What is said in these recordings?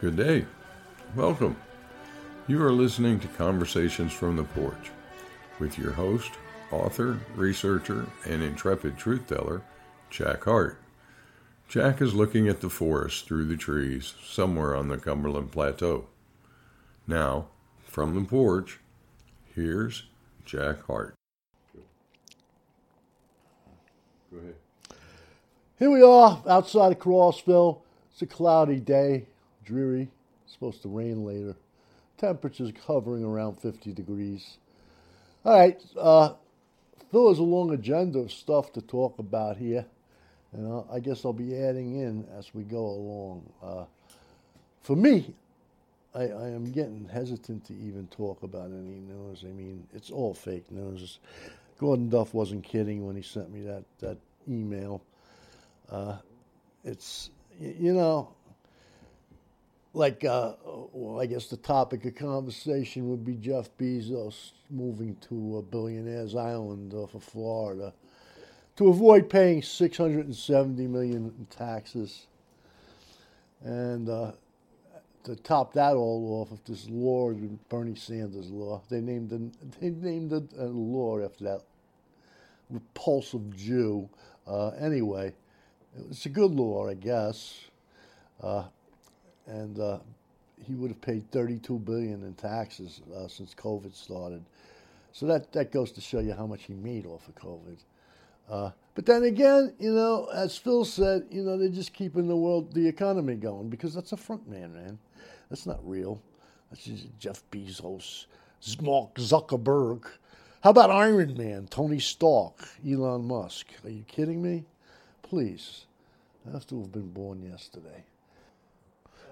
Good day. Welcome. You are listening to Conversations from the Porch with your host, author, researcher, and intrepid truth teller, Jack Heart. Jack is looking at the forest through the trees somewhere on the Cumberland Plateau. Now, from the porch, here's Jack Heart. Go ahead. Here we are outside of Crossville. It's a cloudy day, dreary. It's supposed to rain later. Temperature's hovering around 50 degrees. All right, uh, Phil has a long agenda of stuff to talk about here, and uh, I guess I'll be adding in as we go along. Uh, for me, I, I am getting hesitant to even talk about any news. I mean, it's all fake news. Gordon Duff wasn't kidding when he sent me that, that email. Uh, it's, you know, like, uh, well, I guess the topic of conversation would be Jeff Bezos moving to a billionaire's island off of Florida to avoid paying 670 million in taxes. And uh, to top that all off, if this law, Bernie Sanders law, they named a, they named a, a law after that repulsive Jew. Uh, anyway, it's a good law, I guess. Uh, and uh, he would have paid 32 billion in taxes uh, since COVID started. So that, that goes to show you how much he made off of COVID. Uh, but then again, you know, as Phil said, you know, they're just keeping the world, the economy going because that's a front man, man. That's not real. That's just Jeff Bezos, Mark Zuckerberg. How about Iron Man, Tony Stark, Elon Musk? Are you kidding me? Please. I have to have been born yesterday.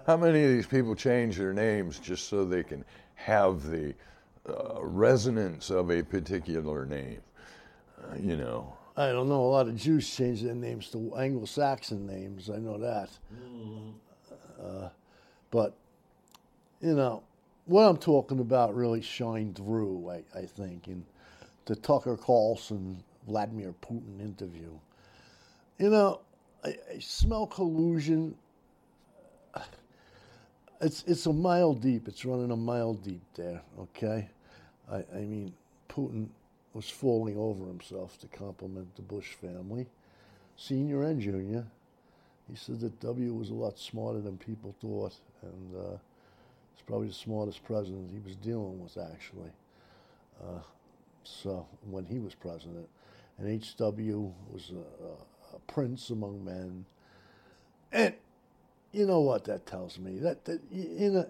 How many of these people change their names just so they can have the uh, resonance of a particular name? Uh, you know, I don't know. A lot of Jews change their names to Anglo-Saxon names. I know that. Uh, but you know what I'm talking about really shined through. I, I think in the Tucker Carlson Vladimir Putin interview. You know, I, I smell collusion. It's it's a mile deep. It's running a mile deep there. Okay, I, I mean Putin was falling over himself to compliment the Bush family, senior and junior. He said that W was a lot smarter than people thought, and uh, he's probably the smartest president he was dealing with, actually. Uh, so when he was president, and HW was a, a, a prince among men, and you know what that tells me? That that you know,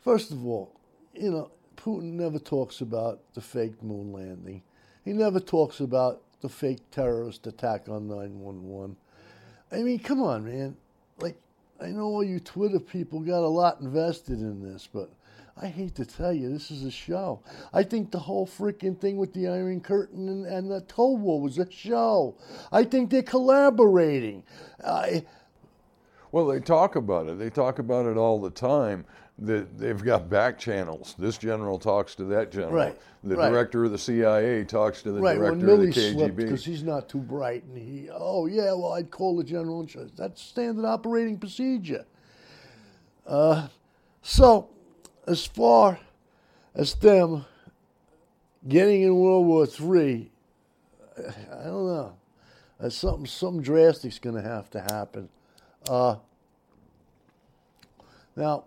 first of all, you know, Putin never talks about the fake moon landing. He never talks about the fake terrorist attack on 911. I mean, come on, man. Like, I know all you Twitter people got a lot invested in this, but I hate to tell you, this is a show. I think the whole freaking thing with the Iron Curtain and, and the Cold War was a show. I think they're collaborating. I, Well, they talk about it. They talk about it all the time. That they've got back channels. This general talks to that general. Right, The right. director of the CIA talks to the right director of the KGB. because he's not too bright, and he, oh yeah, well I'd call the general charge. That's standard operating procedure. Uh, so, as far as them getting in World War Three, I don't know. Uh, something something drastic's going to have to happen. Uh, now,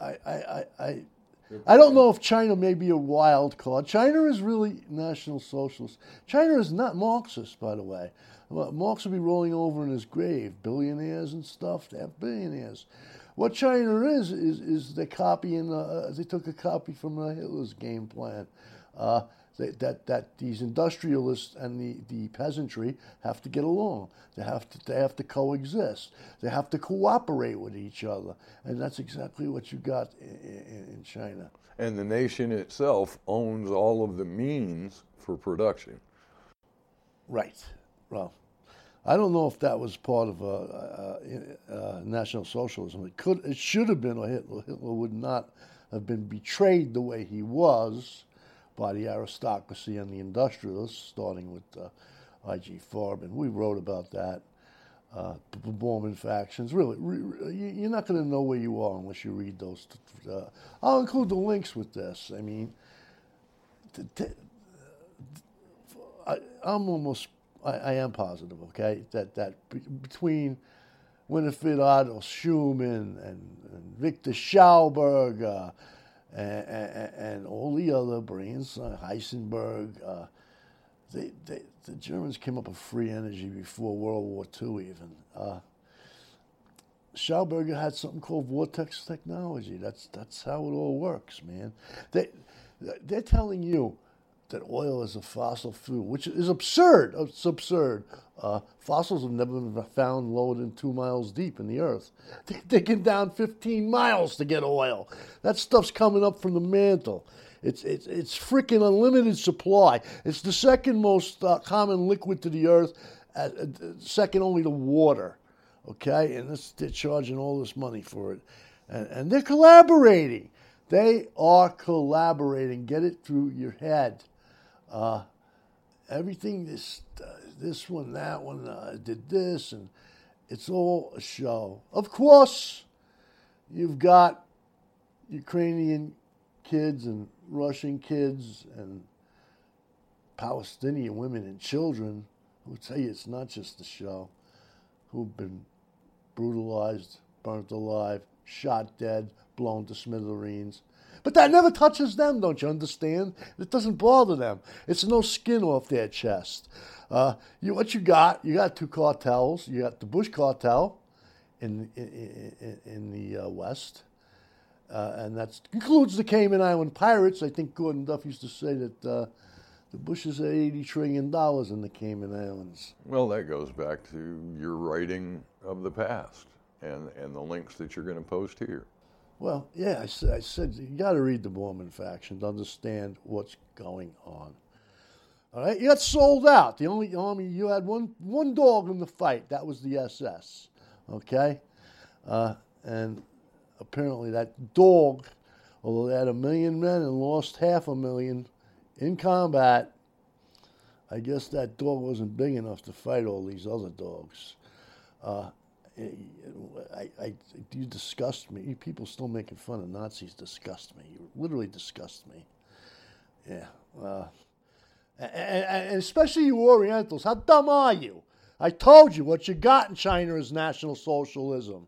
I, I, I, I, don't know if China may be a wild card. China is really National Socialist. China is not Marxist, by the way. Marx will be rolling over in his grave. Billionaires and stuff, they have billionaires. What China is is is they copying. Uh, they took a copy from Hitler's game plan. Uh, that, that that these industrialists and the, the peasantry have to get along. They have to they have to coexist. They have to cooperate with each other, and that's exactly what you got in, in, in China. and the nation itself owns all of the means for production. Right. Well, I don't know if that was part of uh, uh, uh, National Socialism. It could, it should have been, or Hitler, Hitler would not have been betrayed the way he was by the aristocracy and the industrialists, starting with uh, I.G. Farben. We wrote about that. uh, the Bormann factions. Really, re, re, you're not going to know where you are unless you read those. Uh, I'll include the links with this. I mean, t- t- I, am almost, I, I, am positive, okay, that that be, between Winfried Otto Schumann and, and Victor Schauberger uh, and, and, all the other brains, uh, Heisenberg, uh, they, they, the Germans came up with free energy before World War II, even. Uh, Schauberger had something called vortex technology. That's that's how it all works, man. They they're telling you that oil is a fossil fuel, which is absurd. It's absurd. Uh, fossils have never been found lower than two miles deep in the earth. They're digging down 15 miles to get oil. That stuff's coming up from the mantle. It's, it's, it's freaking unlimited supply. It's the second most uh, common liquid to the earth, uh, uh, second only to water. Okay? And this, they're charging all this money for it. And, and they're collaborating. They are collaborating. Get it through your head. Uh, everything this this one, that one uh, did this, and it's all a show. Of course, you've got Ukrainian kids and Russian kids and Palestinian women and children who tell you it's not just a show, who've been brutalized, burnt alive, shot dead, blown to smithereens. But that never touches them, don't you understand? It doesn't bother them. It's no skin off their chest. Uh, you, what you got? You got two cartels. You got the Bush cartel in in, in, the uh, West, uh, and that includes the Cayman Island pirates. I think Gordon Duff used to say that uh, the Bushes had eighty trillion dollars in the Cayman Islands. Well, that goes back to your writing of the past and and the links that you're going to post here. Well, yeah, I, said, I said you got to read the Bormann faction to understand what's going on. All right, you got sold out. The only army you had one one dog in the fight. That was the SS. Okay, uh, and apparently that dog, although they had a million men and lost half a million in combat, I guess that dog wasn't big enough to fight all these other dogs. Uh, I, I, you disgust me. You people still making fun of Nazis disgust me. You literally disgust me. Yeah. Uh, and, and especially you Orientals, how dumb are you? I told you what you got in China is National Socialism.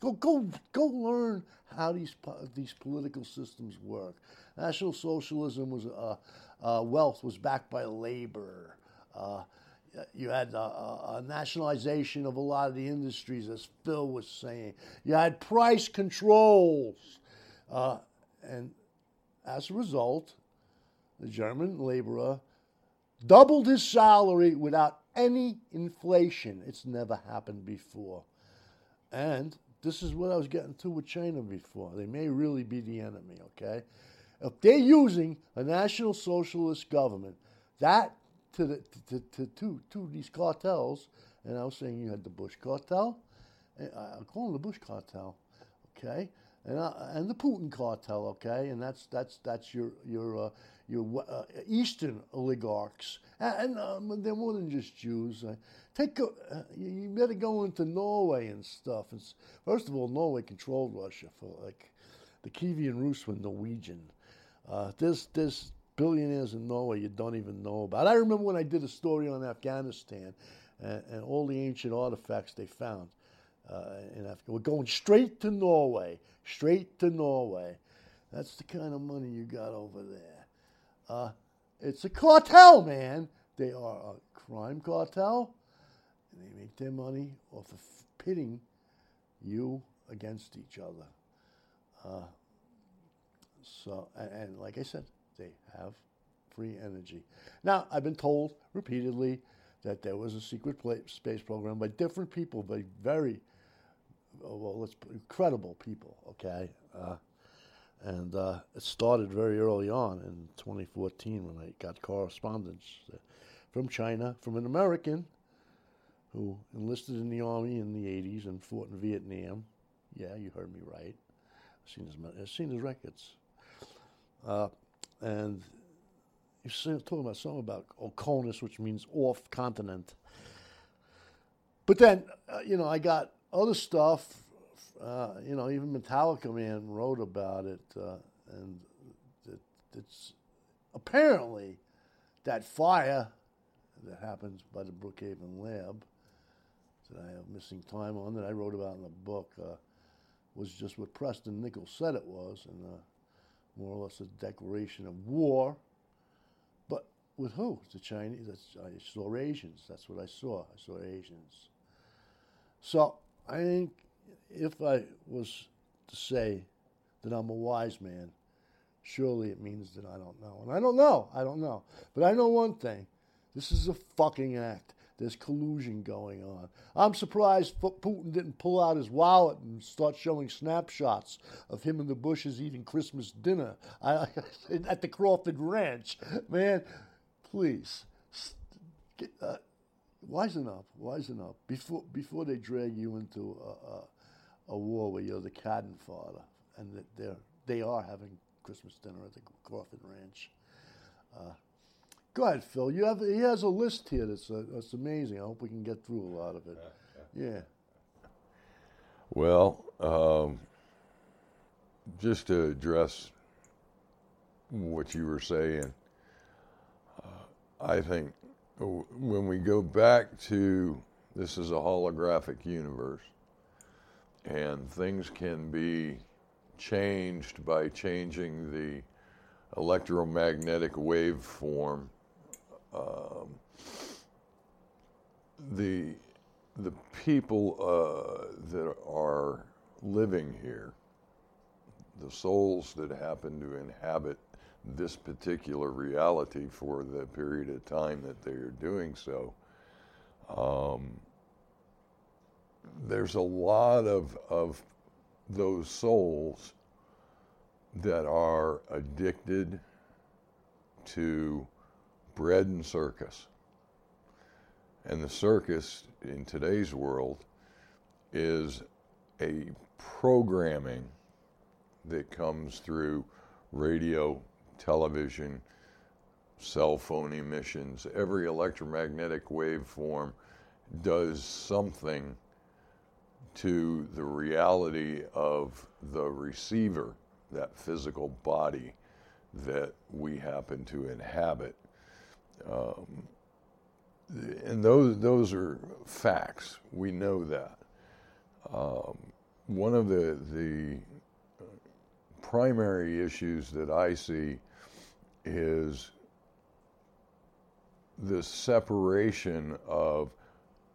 Go, go, go learn how these these political systems work. National Socialism was uh, uh, wealth was backed by labor. Uh, you had a, a, nationalization of a lot of the industries, as Phil was saying. You had price controls. Uh, and as a result, the German laborer doubled his salary without any inflation. It's never happened before. And this is what I was getting to with China before. They may really be the enemy, okay? If they're using a national socialist government, that to the to, to, to, to these cartels, and I was saying you had the Bush cartel, and I call them the Bush cartel, okay, and uh, and the Putin cartel, okay, and that's that's that's your your uh, your uh, Eastern oligarchs, and, and um, they're more than just Jews. take a, uh, you better go into Norway and stuff. It's, first of all, Norway controlled Russia for like the Kievan Rus were Norwegian. Uh, there's billionaires in Norway you don't even know about. I remember when I did a story on Afghanistan and, and all the ancient artifacts they found uh, in Afghanistan. We're going straight to Norway, straight to Norway. That's the kind of money you got over there. Uh, it's a cartel, man. They are a crime cartel, and they make their money off of pitting you against each other. Uh, so, and, and like I said, they have free energy. Now, I've been told repeatedly that there was a secret space program by different people, by very, well, let's put, incredible people, okay? Uh, and uh, it started very early on in 2014 when I got correspondence uh, from China, from an American who enlisted in the army in the 80s and fought in Vietnam. Yeah, you heard me right. I've seen his, I've seen his records. Uh, and you're talking about something about Oconus, which means off continent. but then, uh, you know, I got other stuff. Uh, you know, even Metallica Man wrote about it, uh, and it, it's apparently that fire that happens by the Brookhaven Lab that I have missing time on that I wrote about in the book uh, was just what Preston Nichols said it was, and uh, more or less a declaration of war. But with who? The Chinese. I saw Asians. That's what I saw. I saw Asians. So I think if I was to say that I'm a wise man, surely it means that I don't know. And I don't know. I don't know. But I know one thing. This is a fucking act. There's collusion going on. I'm surprised Putin didn't pull out his wallet and start showing snapshots of him in the bushes eating Christmas dinner at the Crawford Ranch. Man, please, get, uh, wisen up, wisen up before before they drag you into a, a, a war where you're the cannon fodder and that they're they are having Christmas dinner at the Crawford Ranch. Uh, Go ahead, Phil. You have he has a list here that's uh, that's amazing. I hope we can get through a lot of it. Yeah. Well, um, just to address what you were saying, uh, I think when we go back to this is a holographic universe, and things can be changed by changing the electromagnetic waveform um, the the people uh, that are living here, the souls that happen to inhabit this particular reality for the period of time that they are doing so, um, there's a lot of, of those souls that are addicted to bread and circus. And the circus in today's world is a programming that comes through radio, television, cell phone emissions. Every electromagnetic waveform does something to the reality of the receiver, that physical body that we happen to inhabit. Um, and those those are facts. We know that. Um, one of the the primary issues that I see is the separation of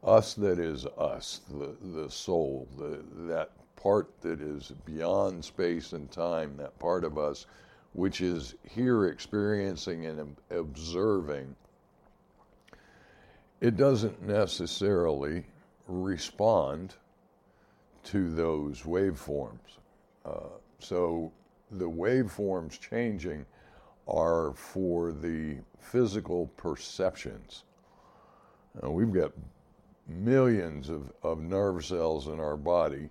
us that is us, the, the soul, the, that part that is beyond space and time, that part of us which is here experiencing and observing, it doesn't necessarily respond to those waveforms. Uh, so the waveforms changing are for the physical perceptions. Uh, we've got millions of, of nerve cells in our body.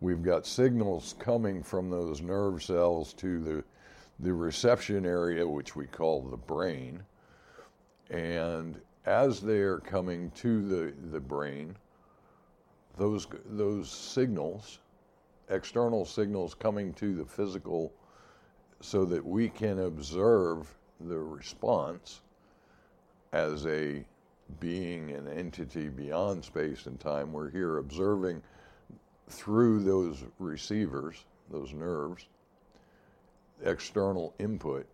We've got signals coming from those nerve cells to the the reception area, which we call the brain. And as they're coming to the, the brain, those, those signals, external signals coming to the physical, so that we can observe the response as a being, an entity beyond space and time. We're here observing through those receivers, those nerves, external input,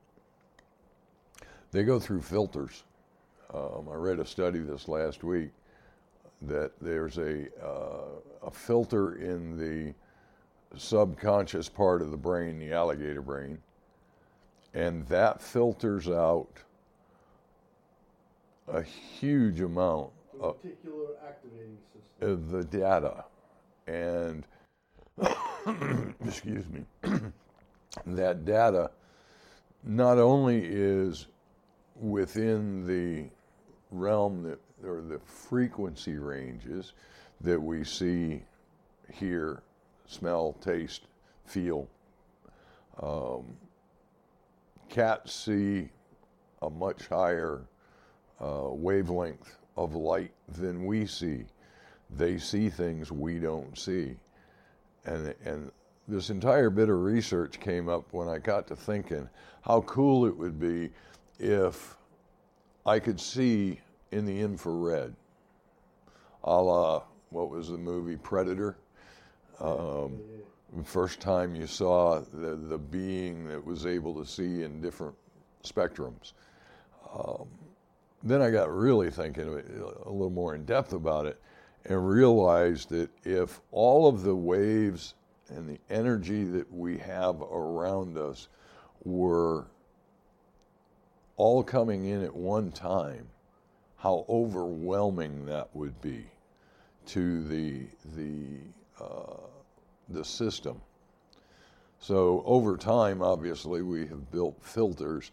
they go through filters. Um, I read a study this last week that there's a, uh, a filter in the subconscious part of the brain, the alligator brain, and that filters out a huge amount of activating system. of the data. And, excuse me, that data not only is within the realm that or the frequency ranges that we see, hear, smell, taste, feel. Um, cats see a much higher uh, wavelength of light than we see. they see things we don't see. And, and this entire bit of research came up when I got to thinking how cool it would be if I could see in the infrared, a la what was the movie Predator? Um, first time you saw the, the being that was able to see in different spectrums. Um, then I got really thinking a little more in depth about it and realized that if all of the waves and the energy that we have around us were all coming in at one time, how overwhelming that would be to the the uh, the system. So over time, obviously, we have built filters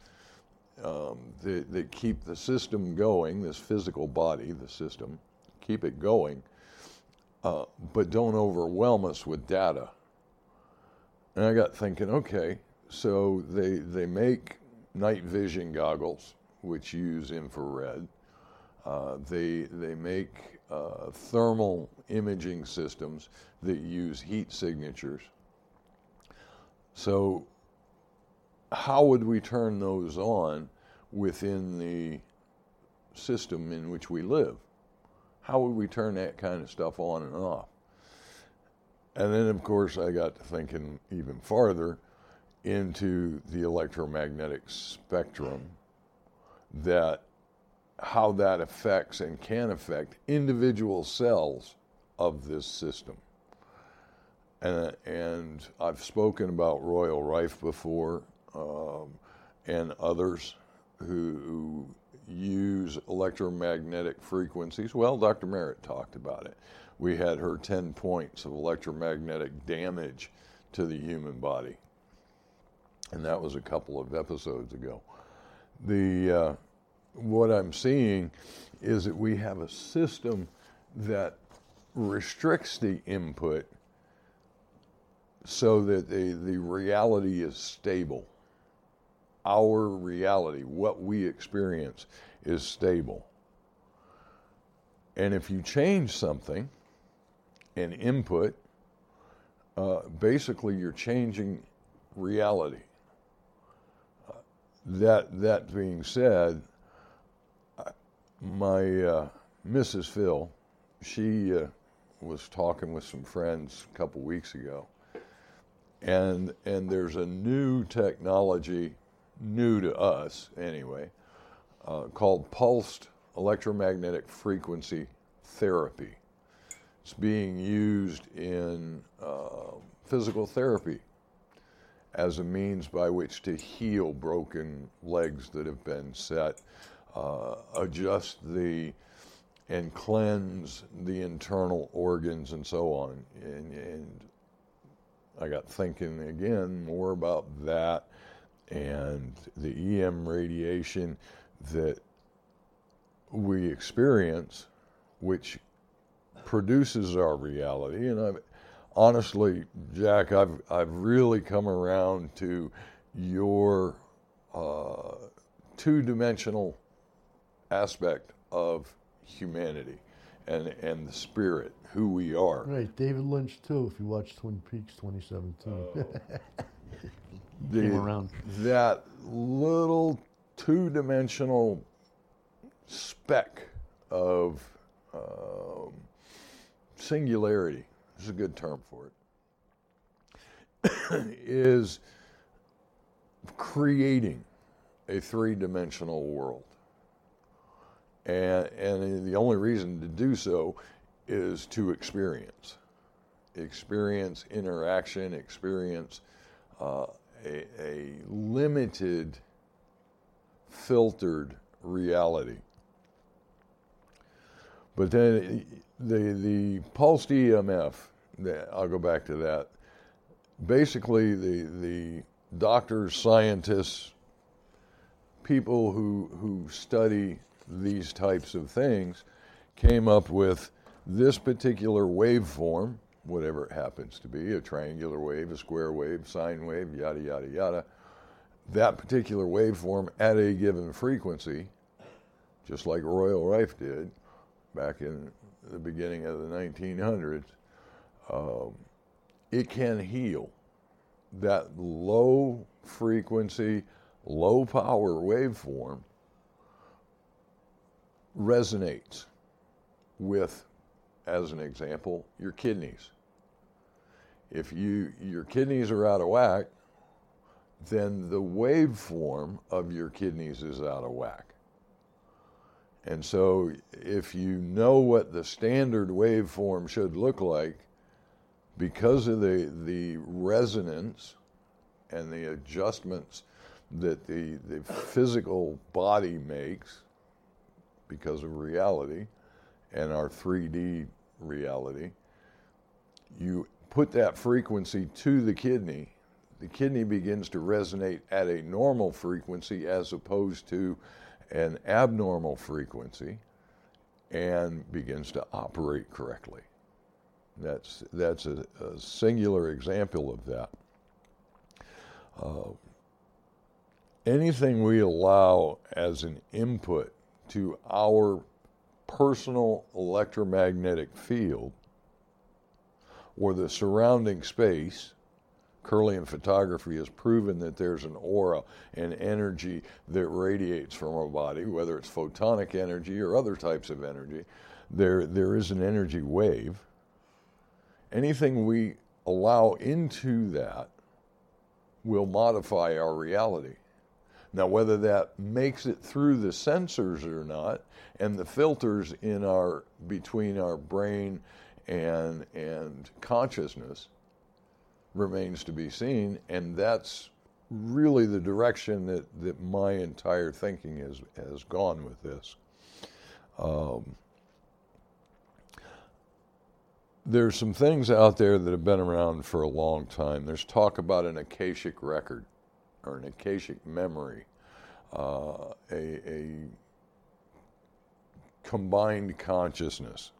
um, that, that keep the system going, this physical body, the system, keep it going, uh, but don't overwhelm us with data. And I got thinking, okay, so they, they make night vision goggles, which use infrared. Uh, they, they make uh, thermal imaging systems that use heat signatures. So, how would we turn those on within the system in which we live? How would we turn that kind of stuff on and off? And then, of course, I got to thinking even farther into the electromagnetic spectrum that how that affects and can affect individual cells of this system. And, and I've spoken about Royal Rife before um, and others who, who use electromagnetic frequencies. Well, Dr. Merritt talked about it. We had her 10 points of electromagnetic damage to the human body. And that was a couple of episodes ago. The, uh, what I'm seeing is that we have a system that restricts the input so that the, the reality is stable. Our reality, what we experience, is stable. And if you change something, an input, uh, basically you're changing reality. Uh, that that being said, my uh, Mrs. Phil, she uh, was talking with some friends a couple weeks ago, and and there's a new technology, new to us anyway, uh, called pulsed electromagnetic frequency therapy. It's being used in uh, physical therapy as a means by which to heal broken legs that have been set uh, adjust the and cleanse the internal organs and so on. And, and I got thinking again more about that and the EM radiation that we experience, which produces our reality. And I've, honestly, Jack, I've I've really come around to your uh, two-dimensional aspect of humanity and and the spirit, who we are. Right, David Lynch too. If you watch Twin Peaks 2017, The- came around. That little two-dimensional speck of um, singularity is a good term for it. is creating a three-dimensional world. And, and the only reason to do so is to experience. Experience interaction, experience uh, a, a limited, filtered reality. But then the, the pulsed EMF, I'll go back to that. Basically, the, the doctors, scientists, people who, who study these types of things came up with this particular waveform, whatever it happens to be a triangular wave, a square wave, sine wave, yada, yada, yada. That particular waveform at a given frequency, just like Royal Rife did back in the beginning of the 1900s, um, it can heal that low frequency, low power waveform resonates with, as an example, your kidneys. If you your kidneys are out of whack, then the waveform of your kidneys is out of whack. And so, if you know what the standard waveform should look like, because of the, the resonance and the adjustments that the, the physical body makes because of reality and our 3D reality, you put that frequency to the kidney, the kidney begins to resonate at a normal frequency as opposed to an abnormal frequency and begins to operate correctly. That's, that's a, a singular example of that. Uh, anything we allow as an input to our personal electromagnetic field or the surrounding space, Kirlian photography has proven that there's an aura and energy that radiates from our body, whether it's photonic energy or other types of energy. There, there is an energy wave anything we allow into that will modify our reality. Now, whether that makes it through the sensors or not, and the filters in our between our brain and and consciousness remains to be seen, and that's really the direction that, that my entire thinking has has gone with this. Um, there's some things out there that have been around for a long time. There's talk about an akashic record or an akashic memory, uh, a, a combined consciousness.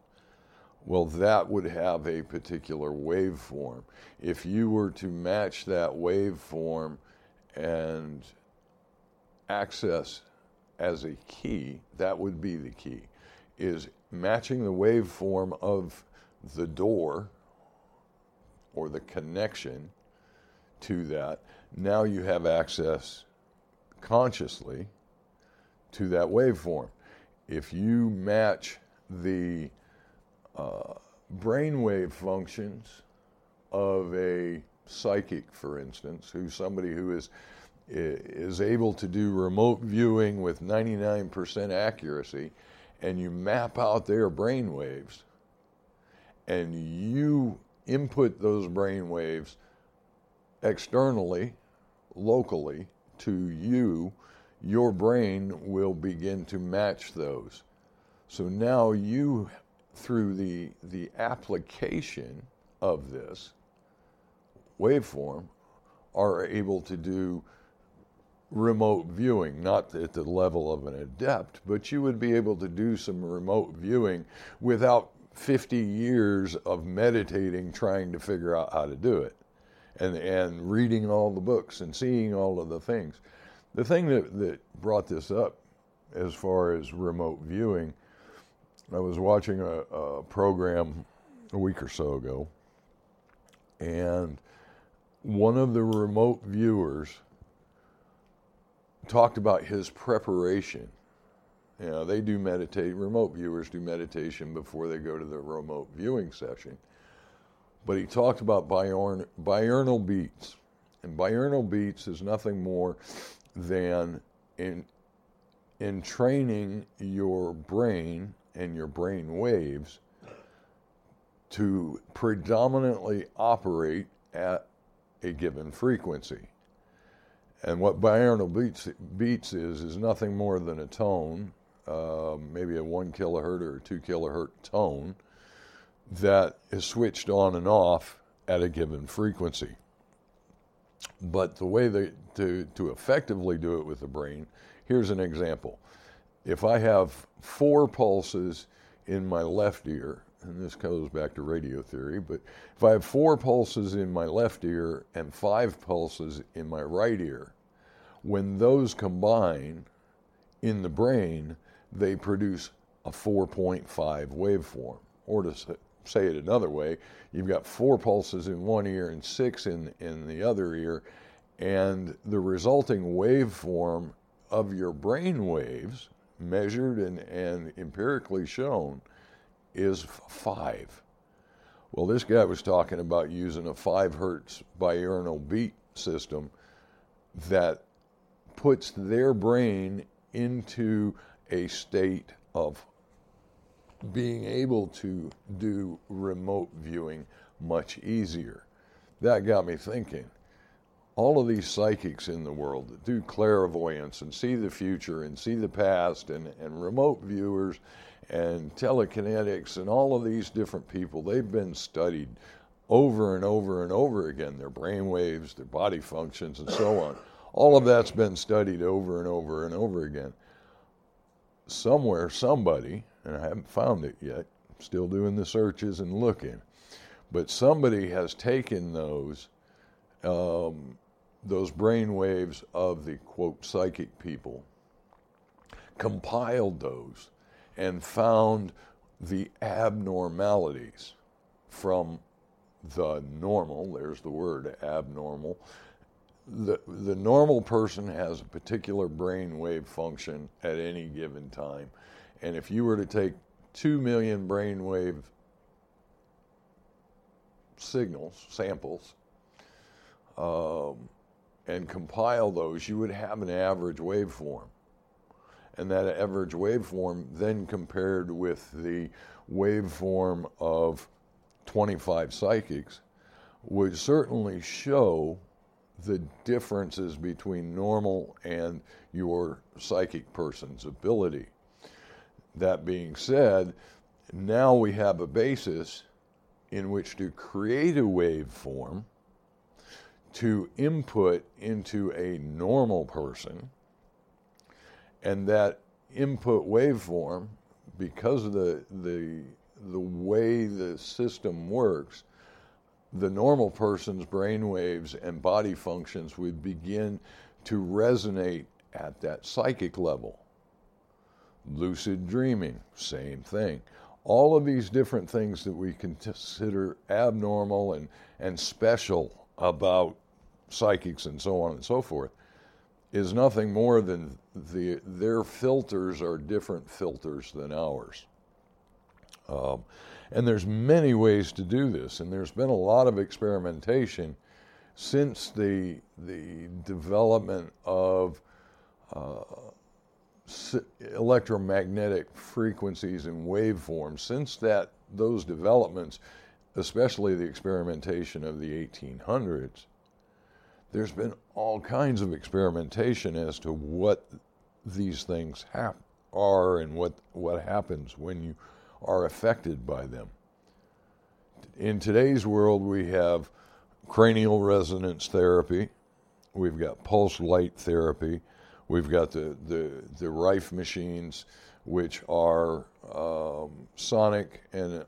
Well, that would have a particular waveform. If you were to match that waveform and access as a key, that would be the key, is matching the waveform of the door or the connection to that, now you have access consciously to that waveform. If you match the uh, brainwave functions of a psychic, for instance, who's somebody who is is able to do remote viewing with 99% accuracy, and you map out their brain waves, and you input those brain waves externally, locally to you, your brain will begin to match those. So now you, through the, the application of this waveform, are able to do remote viewing, not at the level of an adept, but you would be able to do some remote viewing without 50 years of meditating trying to figure out how to do it and, and reading all the books and seeing all of the things. The thing that, that brought this up as far as remote viewing, I was watching a, a program a week or so ago, and one of the remote viewers talked about his preparation you know, they do meditate, remote viewers do meditation before they go to the remote viewing session. But he talked about biorn, binaural beats. And binaural beats is nothing more than in, in training your brain and your brain waves to predominantly operate at a given frequency. And what binaural beats, beats is, is nothing more than a tone uh, maybe a one kilohertz or two kilohertz tone that is switched on and off at a given frequency. But the way that to, to effectively do it with the brain, here's an example. If I have four pulses in my left ear, and this goes back to radio theory, but if I have four pulses in my left ear and five pulses in my right ear, when those combine in the brain, they produce a 4.5 waveform. Or to say it another way, you've got four pulses in one ear and six in, in the other ear, and the resulting waveform of your brain waves, measured and, and empirically shown, is five. Well, this guy was talking about using a five hertz binaural beat system that puts their brain into a state of being able to do remote viewing much easier. That got me thinking. All of these psychics in the world that do clairvoyance and see the future and see the past and, and remote viewers and telekinetics and all of these different people, they've been studied over and over and over again their brain waves, their body functions, and so on. All of that's been studied over and over and over again. Somewhere, somebody, and I haven't found it yet, still doing the searches and looking, but somebody has taken those. Um, those brain waves of the quote psychic people, compiled those, and found the abnormalities from the normal, there's the word abnormal. The, the normal person has a particular brain wave function at any given time. And if you were to take 2 million brain wave signals, samples, um, and compile those, you would have an average waveform and that average waveform then compared with the waveform of 25 psychics would certainly show the differences between normal and your psychic person's ability. That being said, now we have a basis in which to create a waveform to input into a normal person and that input waveform, because of the the the way the system works, the normal person's brain waves and body functions would begin to resonate at that psychic level. Lucid dreaming, same thing. All of these different things that we consider abnormal and, and special about psychics and so on and so forth is nothing more than the, their filters are different filters than ours. Um, and there's many ways to do this, and there's been a lot of experimentation since the the development of uh, electromagnetic frequencies and waveforms. Since that those developments, especially the experimentation of the 1800s, there's been all kinds of experimentation as to what these things hap- are and what, what happens when you are affected by them. In today's world, we have cranial resonance therapy, we've got pulse light therapy, we've got the, the, the Rife machines, which are um, sonic and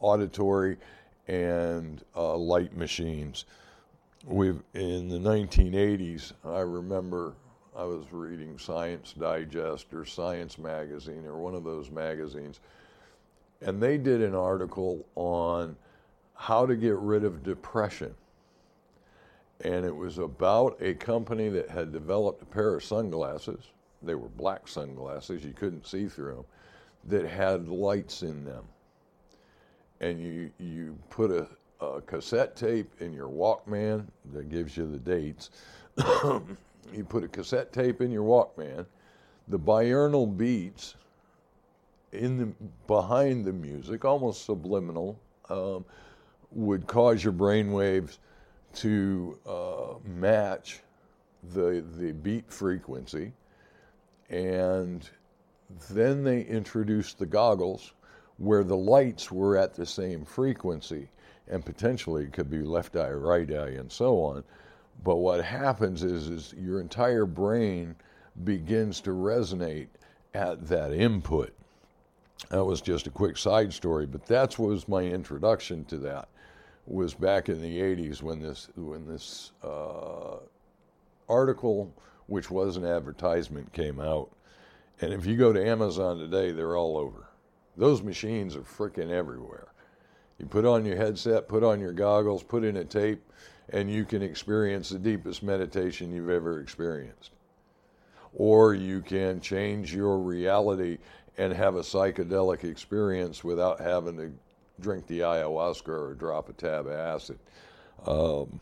auditory and uh, light machines we've in the 1980s. I remember I was reading Science Digest or Science Magazine or one of those magazines, and they did an article on how to get rid of depression. And it was about a company that had developed a pair of sunglasses. They were black sunglasses, you couldn't see through them, that had lights in them. And you, you put a, a cassette tape in your Walkman that gives you the dates. you put a cassette tape in your Walkman, the binaural beats in the behind the music, almost subliminal, um, would cause your brain waves to uh, match the the beat frequency, and then they introduced the goggles where the lights were at the same frequency and potentially it could be left eye, right eye, and so on. But what happens is, is your entire brain begins to resonate at that input. That was just a quick side story, but that was my introduction to that. Was back in the '80s when this when this uh, article, which was an advertisement, came out. And if you go to Amazon today, they're all over. Those machines are freaking everywhere. You put on your headset, put on your goggles, put in a tape, and you can experience the deepest meditation you've ever experienced. Or you can change your reality and have a psychedelic experience without having to drink the ayahuasca or drop a tab of acid. Um,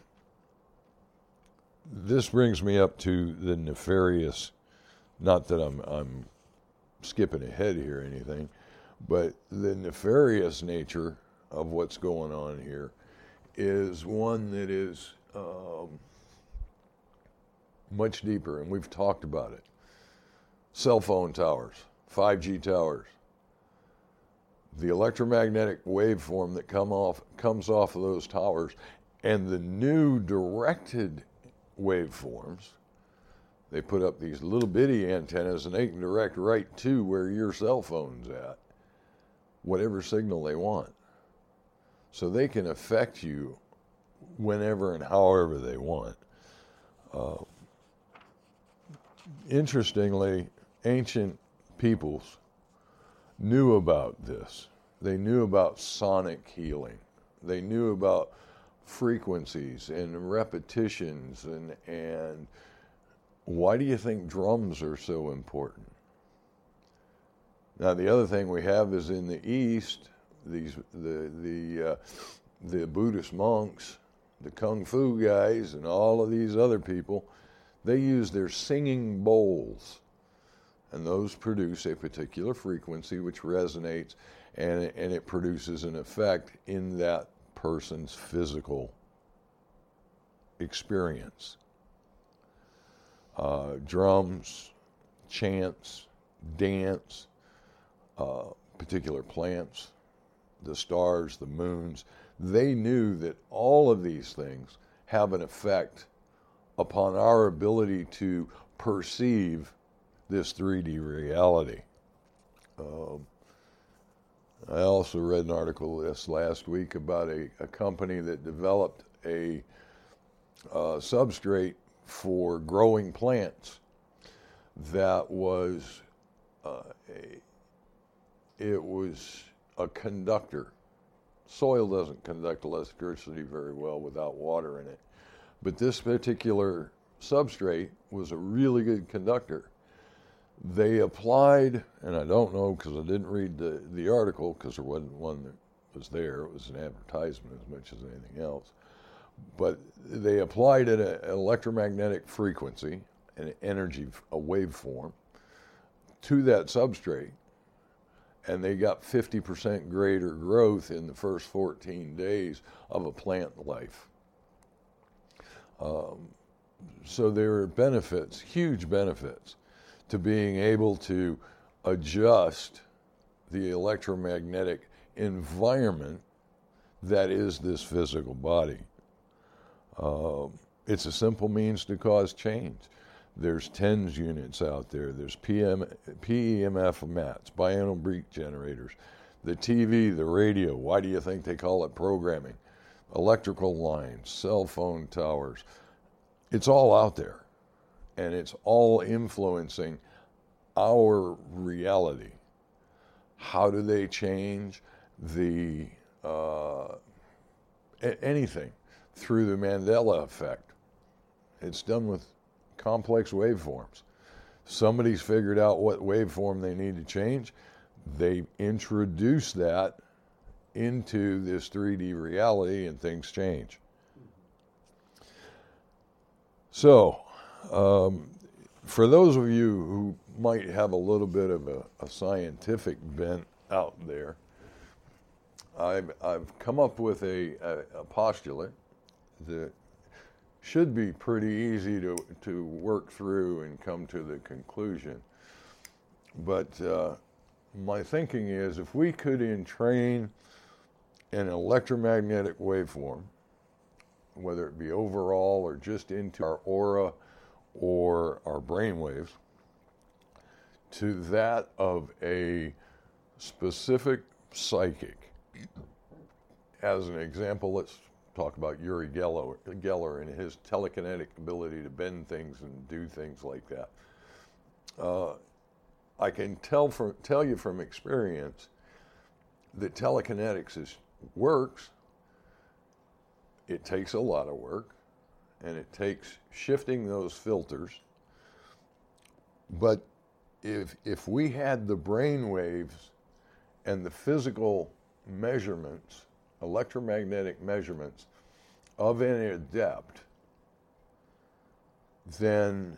this brings me up to the nefarious, not that I'm, I'm skipping ahead here or anything, but the nefarious nature of what's going on here is one that is um, much deeper, and we've talked about it. Cell phone towers, 5G towers, the electromagnetic waveform that come off comes off of those towers, and the new directed waveforms. They put up these little bitty antennas, and they can direct right to where your cell phone's at, whatever signal they want. So they can affect you whenever and however they want. Uh, interestingly, ancient peoples knew about this. They knew about sonic healing. They knew about frequencies and repetitions and and why do you think drums are so important? Now the other thing we have is in the east these the the uh, the Buddhist monks, the kung fu guys, and all of these other people, they use their singing bowls, and those produce a particular frequency which resonates, and and it produces an effect in that person's physical experience. Uh, drums, chants, dance, uh, particular plants, the stars, the moons, they knew that all of these things have an effect upon our ability to perceive this 3D reality. Um, I also read an article this last week about a, a company that developed a, a substrate for growing plants that was uh, a, it was a conductor. Soil doesn't conduct electricity very well without water in it. But this particular substrate was a really good conductor. They applied, and I don't know because I didn't read the, the article because there wasn't one that was there. It was an advertisement as much as anything else. But they applied an electromagnetic frequency, an energy, a waveform, to that substrate and they got 50% greater growth in the first 14 days of a plant life. Um, so there are benefits, huge benefits, to being able to adjust the electromagnetic environment that is this physical body. Um, it's a simple means to cause change. There's TENS units out there. There's PM, PEMF mats, binaural beat generators, the TV, the radio. Why do you think they call it programming? Electrical lines, cell phone towers. It's all out there, and it's all influencing our reality. How do they change the uh, anything through the Mandela effect? It's done with complex waveforms. Somebody's figured out what waveform they need to change. They introduce that into this 3D reality and things change. So, um, for those of you who might have a little bit of a, a scientific bent out there, I've, I've come up with a, a, a postulate that should be pretty easy to, to work through and come to the conclusion. But uh, my thinking is if we could entrain an electromagnetic waveform, whether it be overall or just into our aura or our brain waves, to that of a specific psychic. As an example, let's talk about Uri Geller, Geller and his telekinetic ability to bend things and do things like that. Uh, I can tell from tell you from experience that telekinetics is, works, it takes a lot of work and it takes shifting those filters. But if, if we had the brain waves and the physical measurements, electromagnetic measurements of an adept, then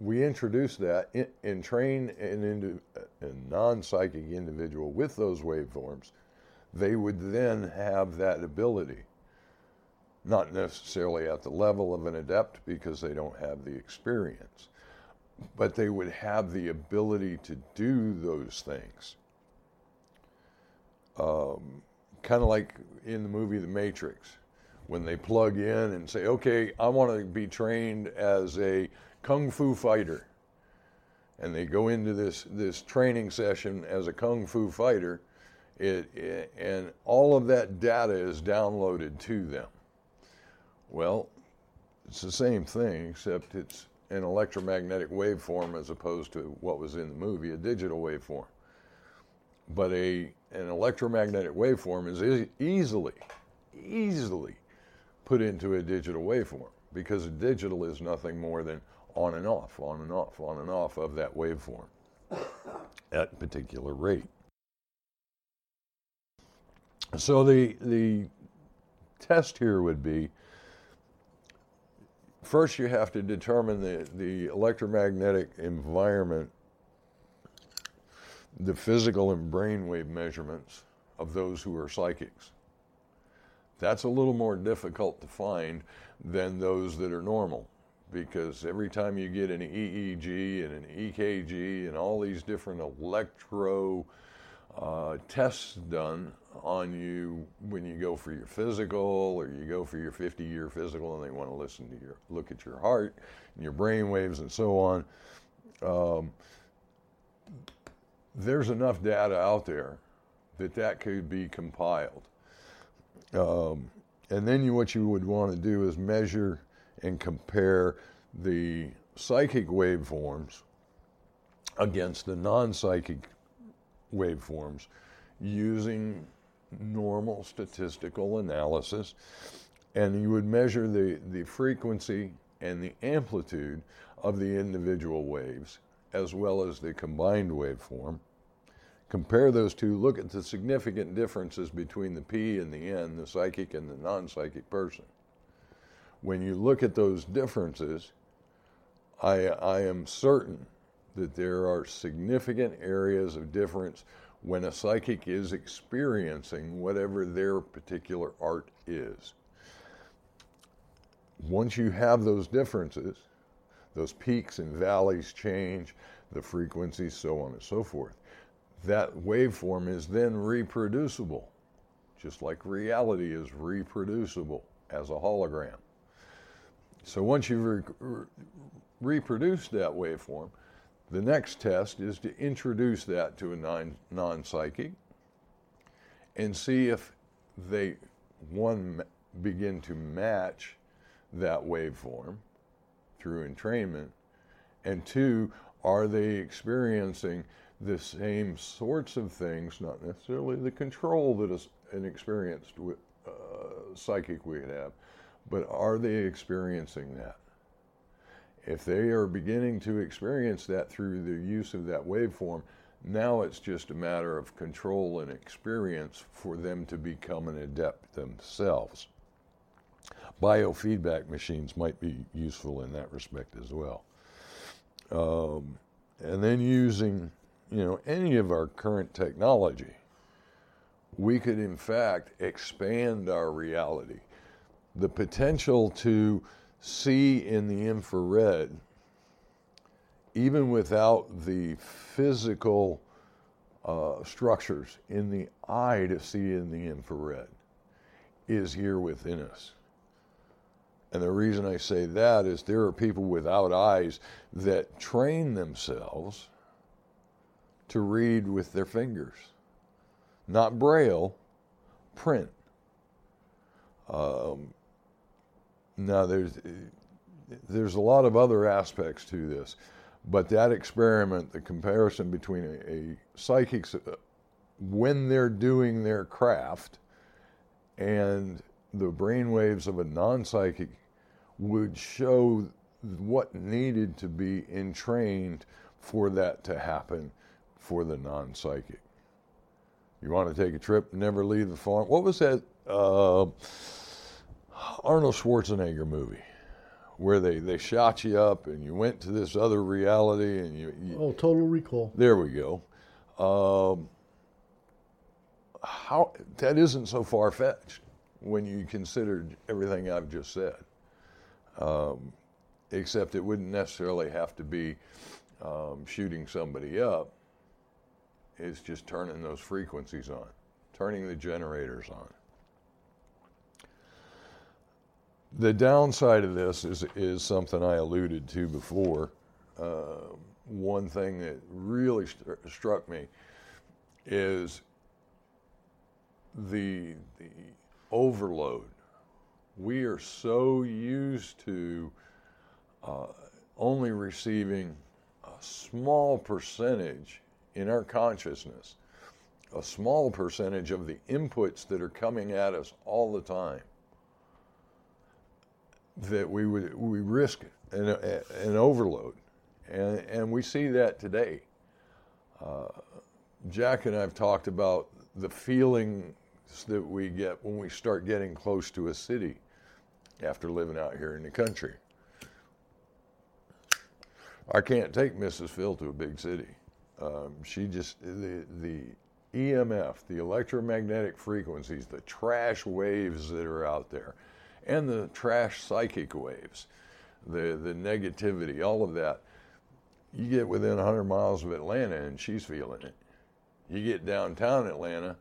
we introduce that and train an into a non-psychic individual with those waveforms, they would then have that ability. Not necessarily at the level of an adept because they don't have the experience, but they would have the ability to do those things. Um, kind of like in the movie The Matrix, when they plug in and say, okay, I want to be trained as a kung fu fighter. And they go into this, this training session as a kung fu fighter, it, it, and all of that data is downloaded to them. Well, it's the same thing, except it's an electromagnetic waveform as opposed to what was in the movie, a digital waveform. But a, an electromagnetic waveform is e- easily, easily put into a digital waveform because digital is nothing more than on and off, on and off, on and off of that waveform at a particular rate. So the the test here would be first you have to determine the, the electromagnetic environment, the physical and brainwave measurements of those who are psychics. That's a little more difficult to find than those that are normal because every time you get an EEG and an EKG and all these different electro uh, tests done on you when you go for your physical or you go for your 50 year physical and they want to listen to your look at your heart and your brain waves and so on um, there's enough data out there that that could be compiled um, and then you, what you would want to do is measure and compare the psychic waveforms against the non psychic waveforms using normal statistical analysis. And you would measure the, the frequency and the amplitude of the individual waves as well as the combined waveform. Compare those two, look at the significant differences between the P and the N, the psychic and the non psychic person when you look at those differences, I, I am certain that there are significant areas of difference when a psychic is experiencing whatever their particular art is. Once you have those differences, those peaks and valleys change, the frequencies, so on and so forth. That waveform is then reproducible, just like reality is reproducible as a hologram. So once you've re- re- reproduced that waveform, the next test is to introduce that to a non psychic and see if they, one, begin to match that waveform through entrainment, and two, are they experiencing the same sorts of things, not necessarily the control that an experienced uh, psychic would have, but are they experiencing that? If they are beginning to experience that through the use of that waveform, now it's just a matter of control and experience for them to become an adept themselves. Biofeedback machines might be useful in that respect as well. Um, and then using, you know, any of our current technology, we could in fact expand our reality the potential to see in the infrared, even without the physical uh, structures in the eye to see in the infrared, is here within us. And the reason I say that is there are people without eyes that train themselves to read with their fingers, not braille, print. Um, now, there's there's a lot of other aspects to this, but that experiment, the comparison between a, a psychic's when they're doing their craft, and the brain waves of a non psychic would show what needed to be entrained for that to happen for the non psychic. You want to take a trip, never leave the farm. What was that uh, Arnold Schwarzenegger movie? Where they, they shot you up and you went to this other reality and you, you Oh, Total Recall. there we go. Um, how that isn't so far fetched when you consider everything I've just said. Um, except it wouldn't necessarily have to be um, shooting somebody up. It's just turning those frequencies on, turning the generators on. The downside of this is, is something I alluded to before. Uh, one thing that really st- struck me is the, the overload. We are so used to uh, only receiving a small percentage in our consciousness, a small percentage of the inputs that are coming at us all the time, that we would we risk an, an overload, and and we see that today. Uh, Jack and I have talked about the feelings that we get when we start getting close to a city after living out here in the country. I can't take Mrs. Phil to a big city. Um, she just the the EMF, the electromagnetic frequencies, the trash waves that are out there, and the trash psychic waves, the the negativity, all of that. You get within 100 miles of Atlanta, and she's feeling it. You get downtown Atlanta,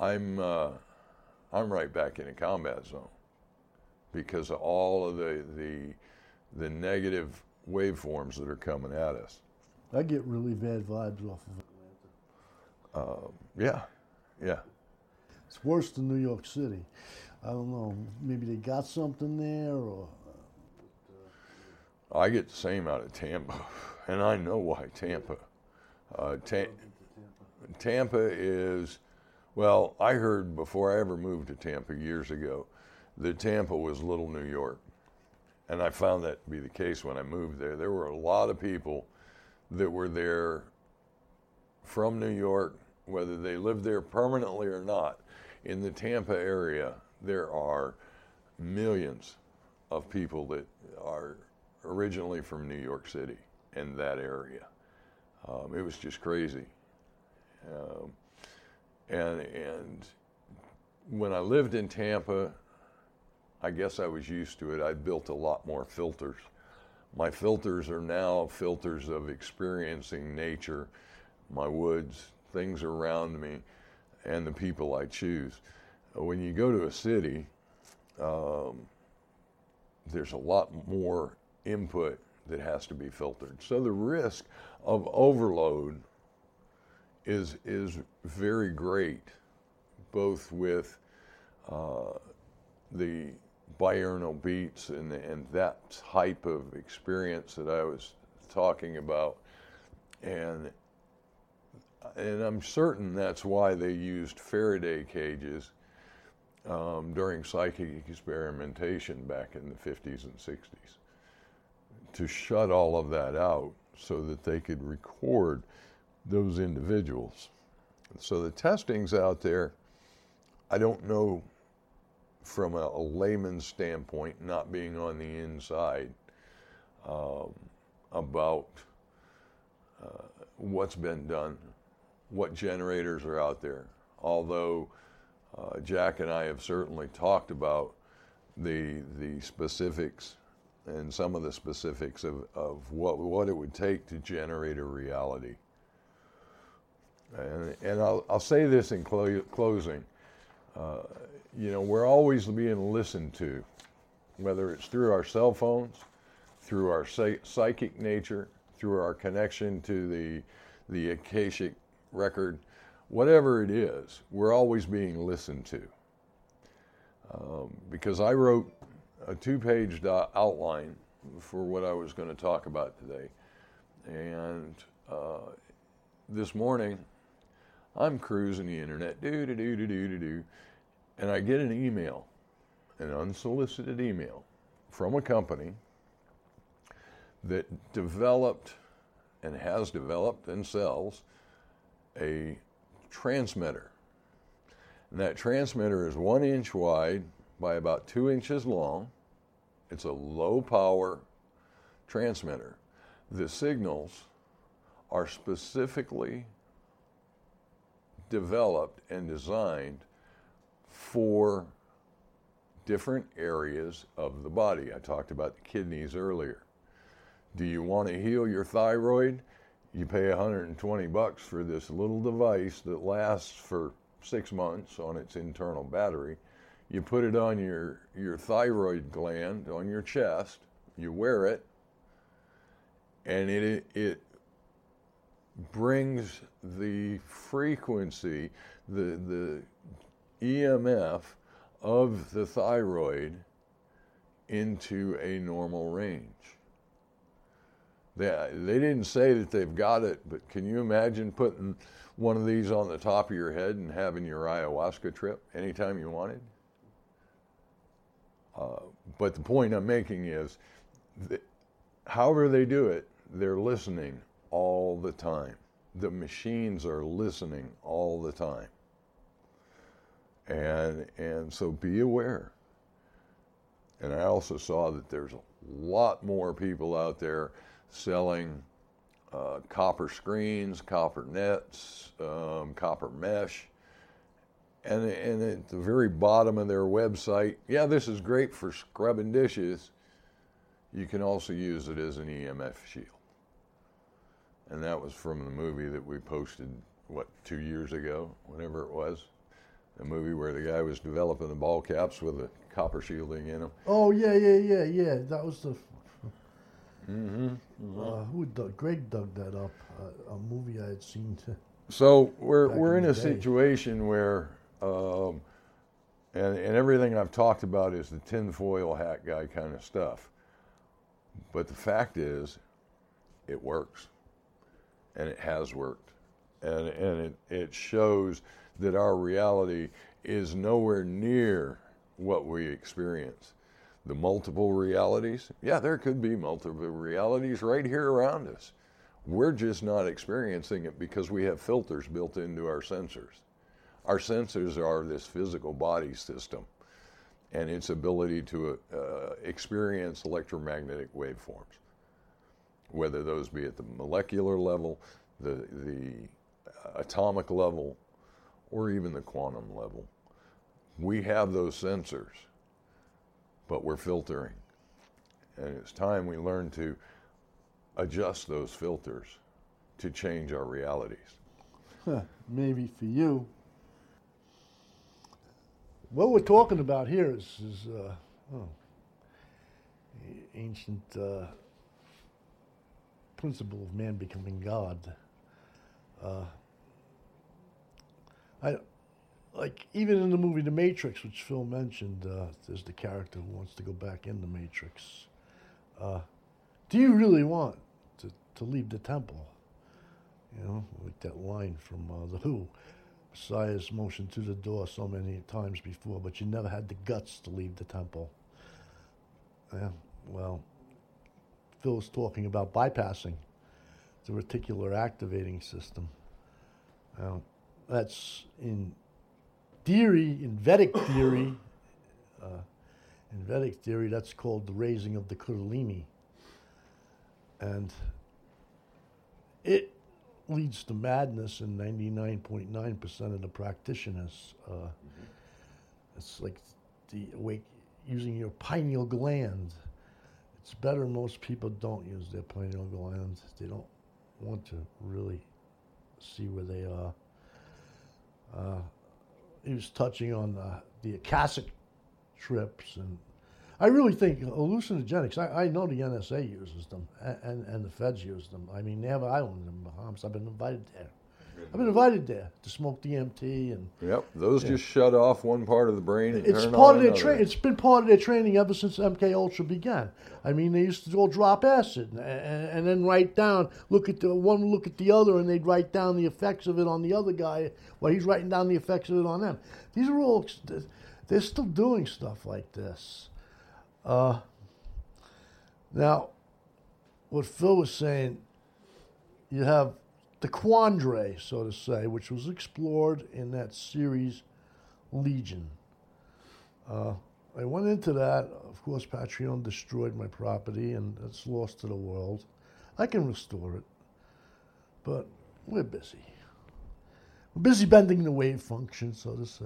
I'm uh, I'm right back in a combat zone because of all of the the the negative waveforms that are coming at us. I get really bad vibes off of Atlanta. Um, yeah, yeah. It's worse than New York City. I don't know. Maybe they got something there, or I get the same out of Tampa, and I know why Tampa. Uh, Ta- Tampa is, well, I heard before I ever moved to Tampa years ago that Tampa was little New York. And I found that to be the case when I moved there. There were a lot of people that were there from New York, whether they lived there permanently or not. In the Tampa area, there are millions of people that are originally from New York City and that area. Um, it was just crazy. Um, and and when I lived in Tampa, I guess I was used to it. I built a lot more filters. My filters are now filters of experiencing nature, my woods, things around me, and the people I choose. When you go to a city, um, there's a lot more input that has to be filtered. So the risk of overload is is very great, both with uh, the binaural beats and and that type of experience that I was talking about, and and I'm certain that's why they used Faraday cages um, during psychic experimentation back in the 50s and 60s to shut all of that out so that they could record those individuals. So the testing's out there. I don't know from a, a layman's standpoint, not being on the inside, um, about uh, what's been done, what generators are out there. Although uh, Jack and I have certainly talked about the the specifics and some of the specifics of, of what what it would take to generate a reality. And, and I'll, I'll say this in clo- closing. Uh, you know, we're always being listened to, whether it's through our cell phones, through our psychic nature, through our connection to the, the Akashic record, whatever it is, we're always being listened to. Um, because I wrote a two page outline for what I was going to talk about today. And uh, this morning, I'm cruising the internet, do do do do do do, and I get an email, an unsolicited email from a company that developed and has developed and sells a transmitter. And that transmitter is one inch wide by about two inches long. It's a low power transmitter. The signals are specifically developed and designed for different areas of the body. I talked about the kidneys earlier. Do you want to heal your thyroid? You pay 120 bucks for this little device that lasts for six months on its internal battery. You put it on your, your thyroid gland on your chest, you wear it, and it, it brings the frequency, the, the EMF of the thyroid into a normal range. They, they didn't say that they've got it, but can you imagine putting one of these on the top of your head and having your ayahuasca trip anytime you wanted? Uh, but the point I'm making is, that however they do it, they're listening all the time. The machines are listening all the time. And, and so be aware. And I also saw that there's a lot more people out there selling uh, copper screens, copper nets, um, copper mesh. And, and at the very bottom of their website, yeah, this is great for scrubbing dishes. You can also use it as an EMF shield. And that was from the movie that we posted, what, two years ago, whenever it was. A movie where the guy was developing the ball caps with a copper shielding in them. Oh yeah, yeah, yeah, yeah. That was the. Mm-hmm. Uh, who dug? Greg dug that up. Uh, a movie I had seen. So we're we're in in a day. situation where, um, and and everything I've talked about is the tinfoil hat guy kind of stuff. But the fact is, it works, and it has worked, and and it it shows that our reality is nowhere near what we experience. The multiple realities, yeah, there could be multiple realities right here around us. We're just not experiencing it because we have filters built into our sensors. Our sensors are this physical body system and its ability to uh, experience electromagnetic waveforms, whether those be at the molecular level, the, the atomic level, or even the quantum level. We have those sensors, but we're filtering. And it's time we learn to adjust those filters to change our realities. Maybe for you. What we're talking about here is, is uh, oh, ancient uh, principle of man becoming God. Uh, I like even in the movie The Matrix, which Phil mentioned. Uh, there's the character who wants to go back in the Matrix. Uh, do you really want to, to leave the temple? You know, like that line from uh, The Who. Messiah's motioned to the door so many times before, but you never had the guts to leave the temple. Yeah, well, Phil's talking about bypassing the reticular activating system. That's in theory, in Vedic theory, uh, in Vedic theory, that's called the raising of the Kundalini. And it leads to madness in 99.9% of the practitioners. Uh, It's like the awake using your pineal gland. It's better most people don't use their pineal gland. They don't want to really see where they are. Uh, he was touching on the, the Akashic trips and I really think hallucinogenics. I, I know the NSA uses them, and, and, and the feds use them. I mean, they have islands in Bahamas. I've been invited there. I've been invited there to smoke DMT, and Yep, those just shut off one part of the brain and it's part of their training. It's been part of their training ever since MK Ultra began. I mean, they used to all drop acid and, and, and then write down, look at the one, look at the other, and they'd write down the effects of it on the other guy while he's writing down the effects of it on them. These are all they're still doing stuff like this. Uh, now, what Phil was saying, you have the quandary, so to say, which was explored in that series Legion. Uh, I went into that. Of course, Patreon destroyed my property and it's lost to the world. I can restore it, but we're busy. We're busy bending the wave function, so to say.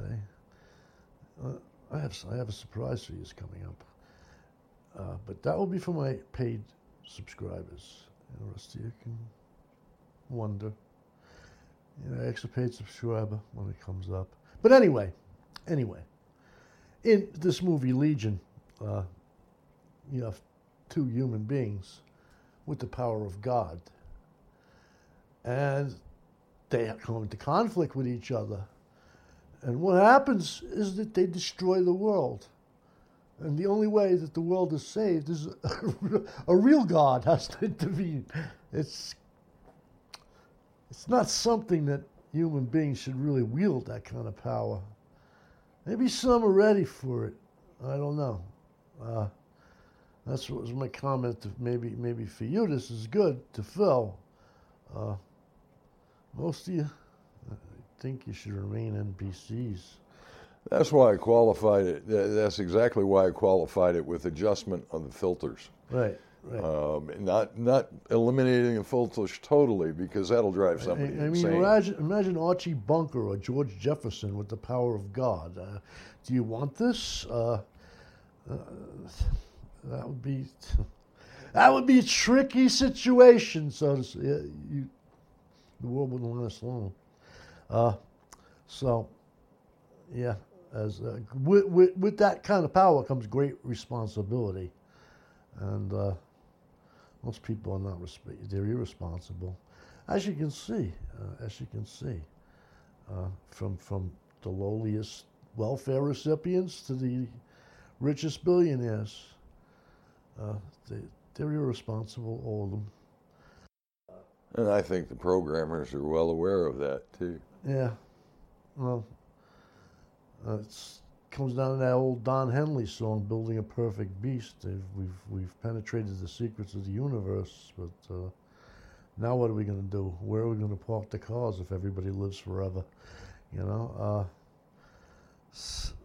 Uh, I have I have a surprise for you coming up, uh, but that will be for my paid subscribers. And the rest of you can wonder. You know, extra paid subscriber when it comes up. But anyway, anyway, in this movie Legion, uh, you have two human beings with the power of God, and they come into conflict with each other. And what happens is that they destroy the world. And the only way that the world is saved is a, a real God has to intervene. It's it's not something that human beings should really wield that kind of power. Maybe some are ready for it. I don't know. Uh, that's what was my comment. To maybe maybe for you this is good. To Phil, uh, most of you I think you should remain NPCs. That's why I qualified it. That's exactly why I qualified it with adjustment on the filters. Right. Right. Um, not not eliminating the filters totally because that'll drive I, somebody I mean, imagine, imagine Archie Bunker or George Jefferson with the power of God. Uh, do you want this? Uh, uh, that would be that would be a tricky situation. So to say. Yeah, you, the world wouldn't last long. Uh, so, yeah, as uh, with, with with that kind of power comes great responsibility, and. Most people are not resp- they're irresponsible, as you can see, uh, as you can see, uh, from from the lowliest welfare recipients to the richest billionaires. Uh, they, they're irresponsible, all of them. and I think the programmers are well aware of that too. Yeah, well, uh, it's comes down to that old Don Henley song, "Building a Perfect Beast." We've we've penetrated the secrets of the universe, but uh, now what are we going to do? Where are we going to park the cars if everybody lives forever? You know, uh,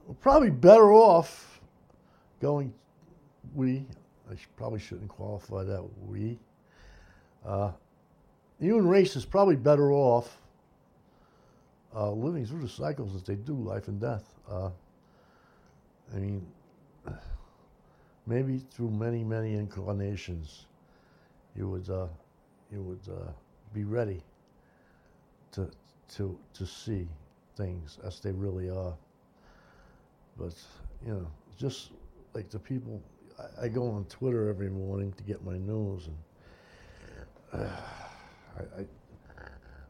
we're probably better off going. We, I probably shouldn't qualify that. We, uh, the human race is probably better off uh, living through the cycles that they do, life and death. Uh, I mean, maybe through many, many incarnations, you would uh, you would uh, be ready to to to see things as they really are. But you know, just like the people, I, I go on Twitter every morning to get my news, and uh, I, I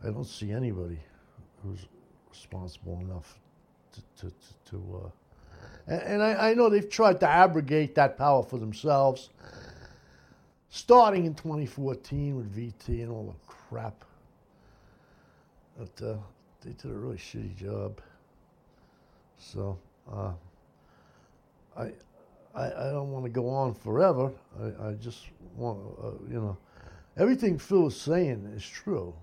I don't see anybody who's responsible enough to to to. to uh, and, and I, I know they've tried to abrogate that power for themselves, starting in 2014 with VT and all the crap. But uh, they did a really shitty job. So uh, I, I I don't want to go on forever. I, I just want uh, you know everything Phil is saying is true.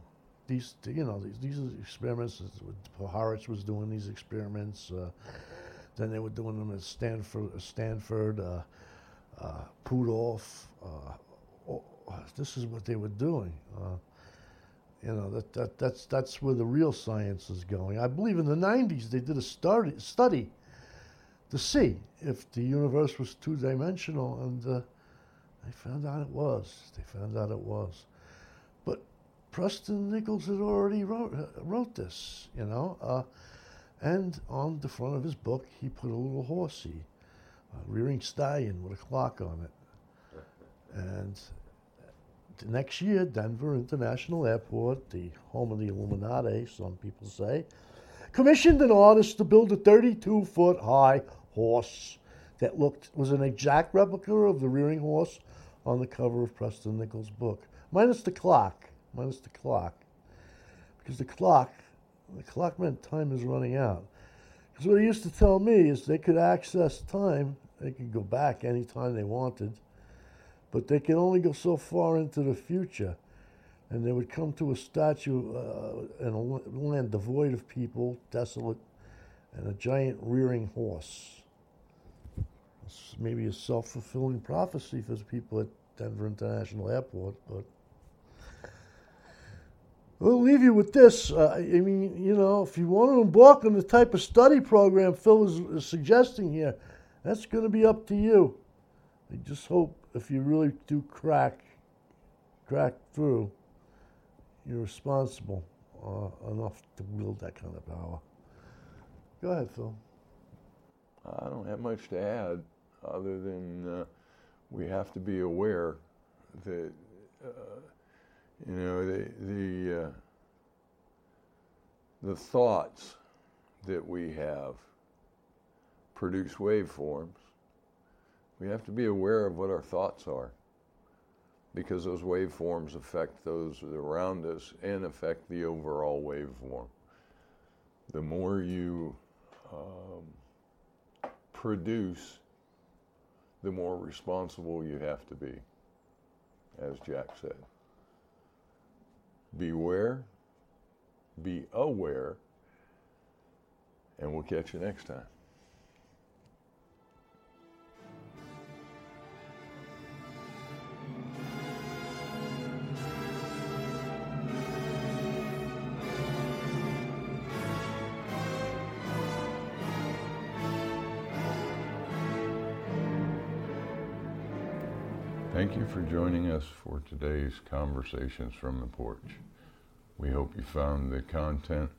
These you know these these experiments. Horowitz was doing these experiments. Uh, then they were doing them at Stanford. Stanford, uh, uh, Puthoff. Uh, oh, this is what they were doing. Uh, you know that, that that's that's where the real science is going. I believe in the '90s they did a study study to see if the universe was two dimensional, and uh, they found out it was. They found out it was. But Preston Nichols had already wrote wrote this, you know. Uh, and on the front of his book, he put a little horsey, a rearing stallion with a clock on it. And the next year, Denver International Airport, the home of the Illuminati, some people say, commissioned an artist to build a 32 foot high horse that looked was an exact replica of the rearing horse on the cover of Preston Nichols' book, minus the clock, minus the clock, because the clock, the clock meant time is running out. Because what he used to tell me is they could access time, they could go back anytime they wanted, but they could only go so far into the future. And they would come to a statue uh, in a land devoid of people, desolate, and a giant rearing horse. It's maybe a self fulfilling prophecy for the people at Denver International Airport, but we'll leave you with this. Uh, I mean, you know, if you want to embark on the type of study program Phil is, is suggesting here, that's going to be up to you. I just hope if you really do crack, crack through, you're responsible uh, enough to wield that kind of power. Go ahead, Phil. I don't have much to add other than uh, we have to be aware that uh, you know the the uh, the thoughts that we have produce waveforms. We have to be aware of what our thoughts are because those waveforms affect those around us and affect the overall waveform. The more you um, produce the more responsible you have to be, as Jack said. Beware, be aware, and we'll catch you next time. Thank you for joining us for today's Conversations from the Porch. We hope you found the content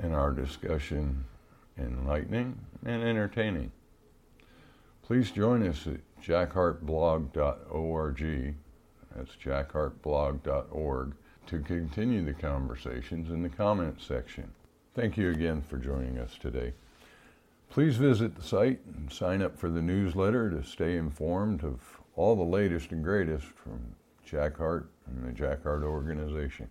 and our discussion enlightening and entertaining. Please join us at jackheartblog.org, that's jackheartblog.org, to continue the conversations in the comments section. Thank you again for joining us today. Please visit the site and sign up for the newsletter to stay informed of all the latest and greatest from Jack Heart and the Jack Heart organization.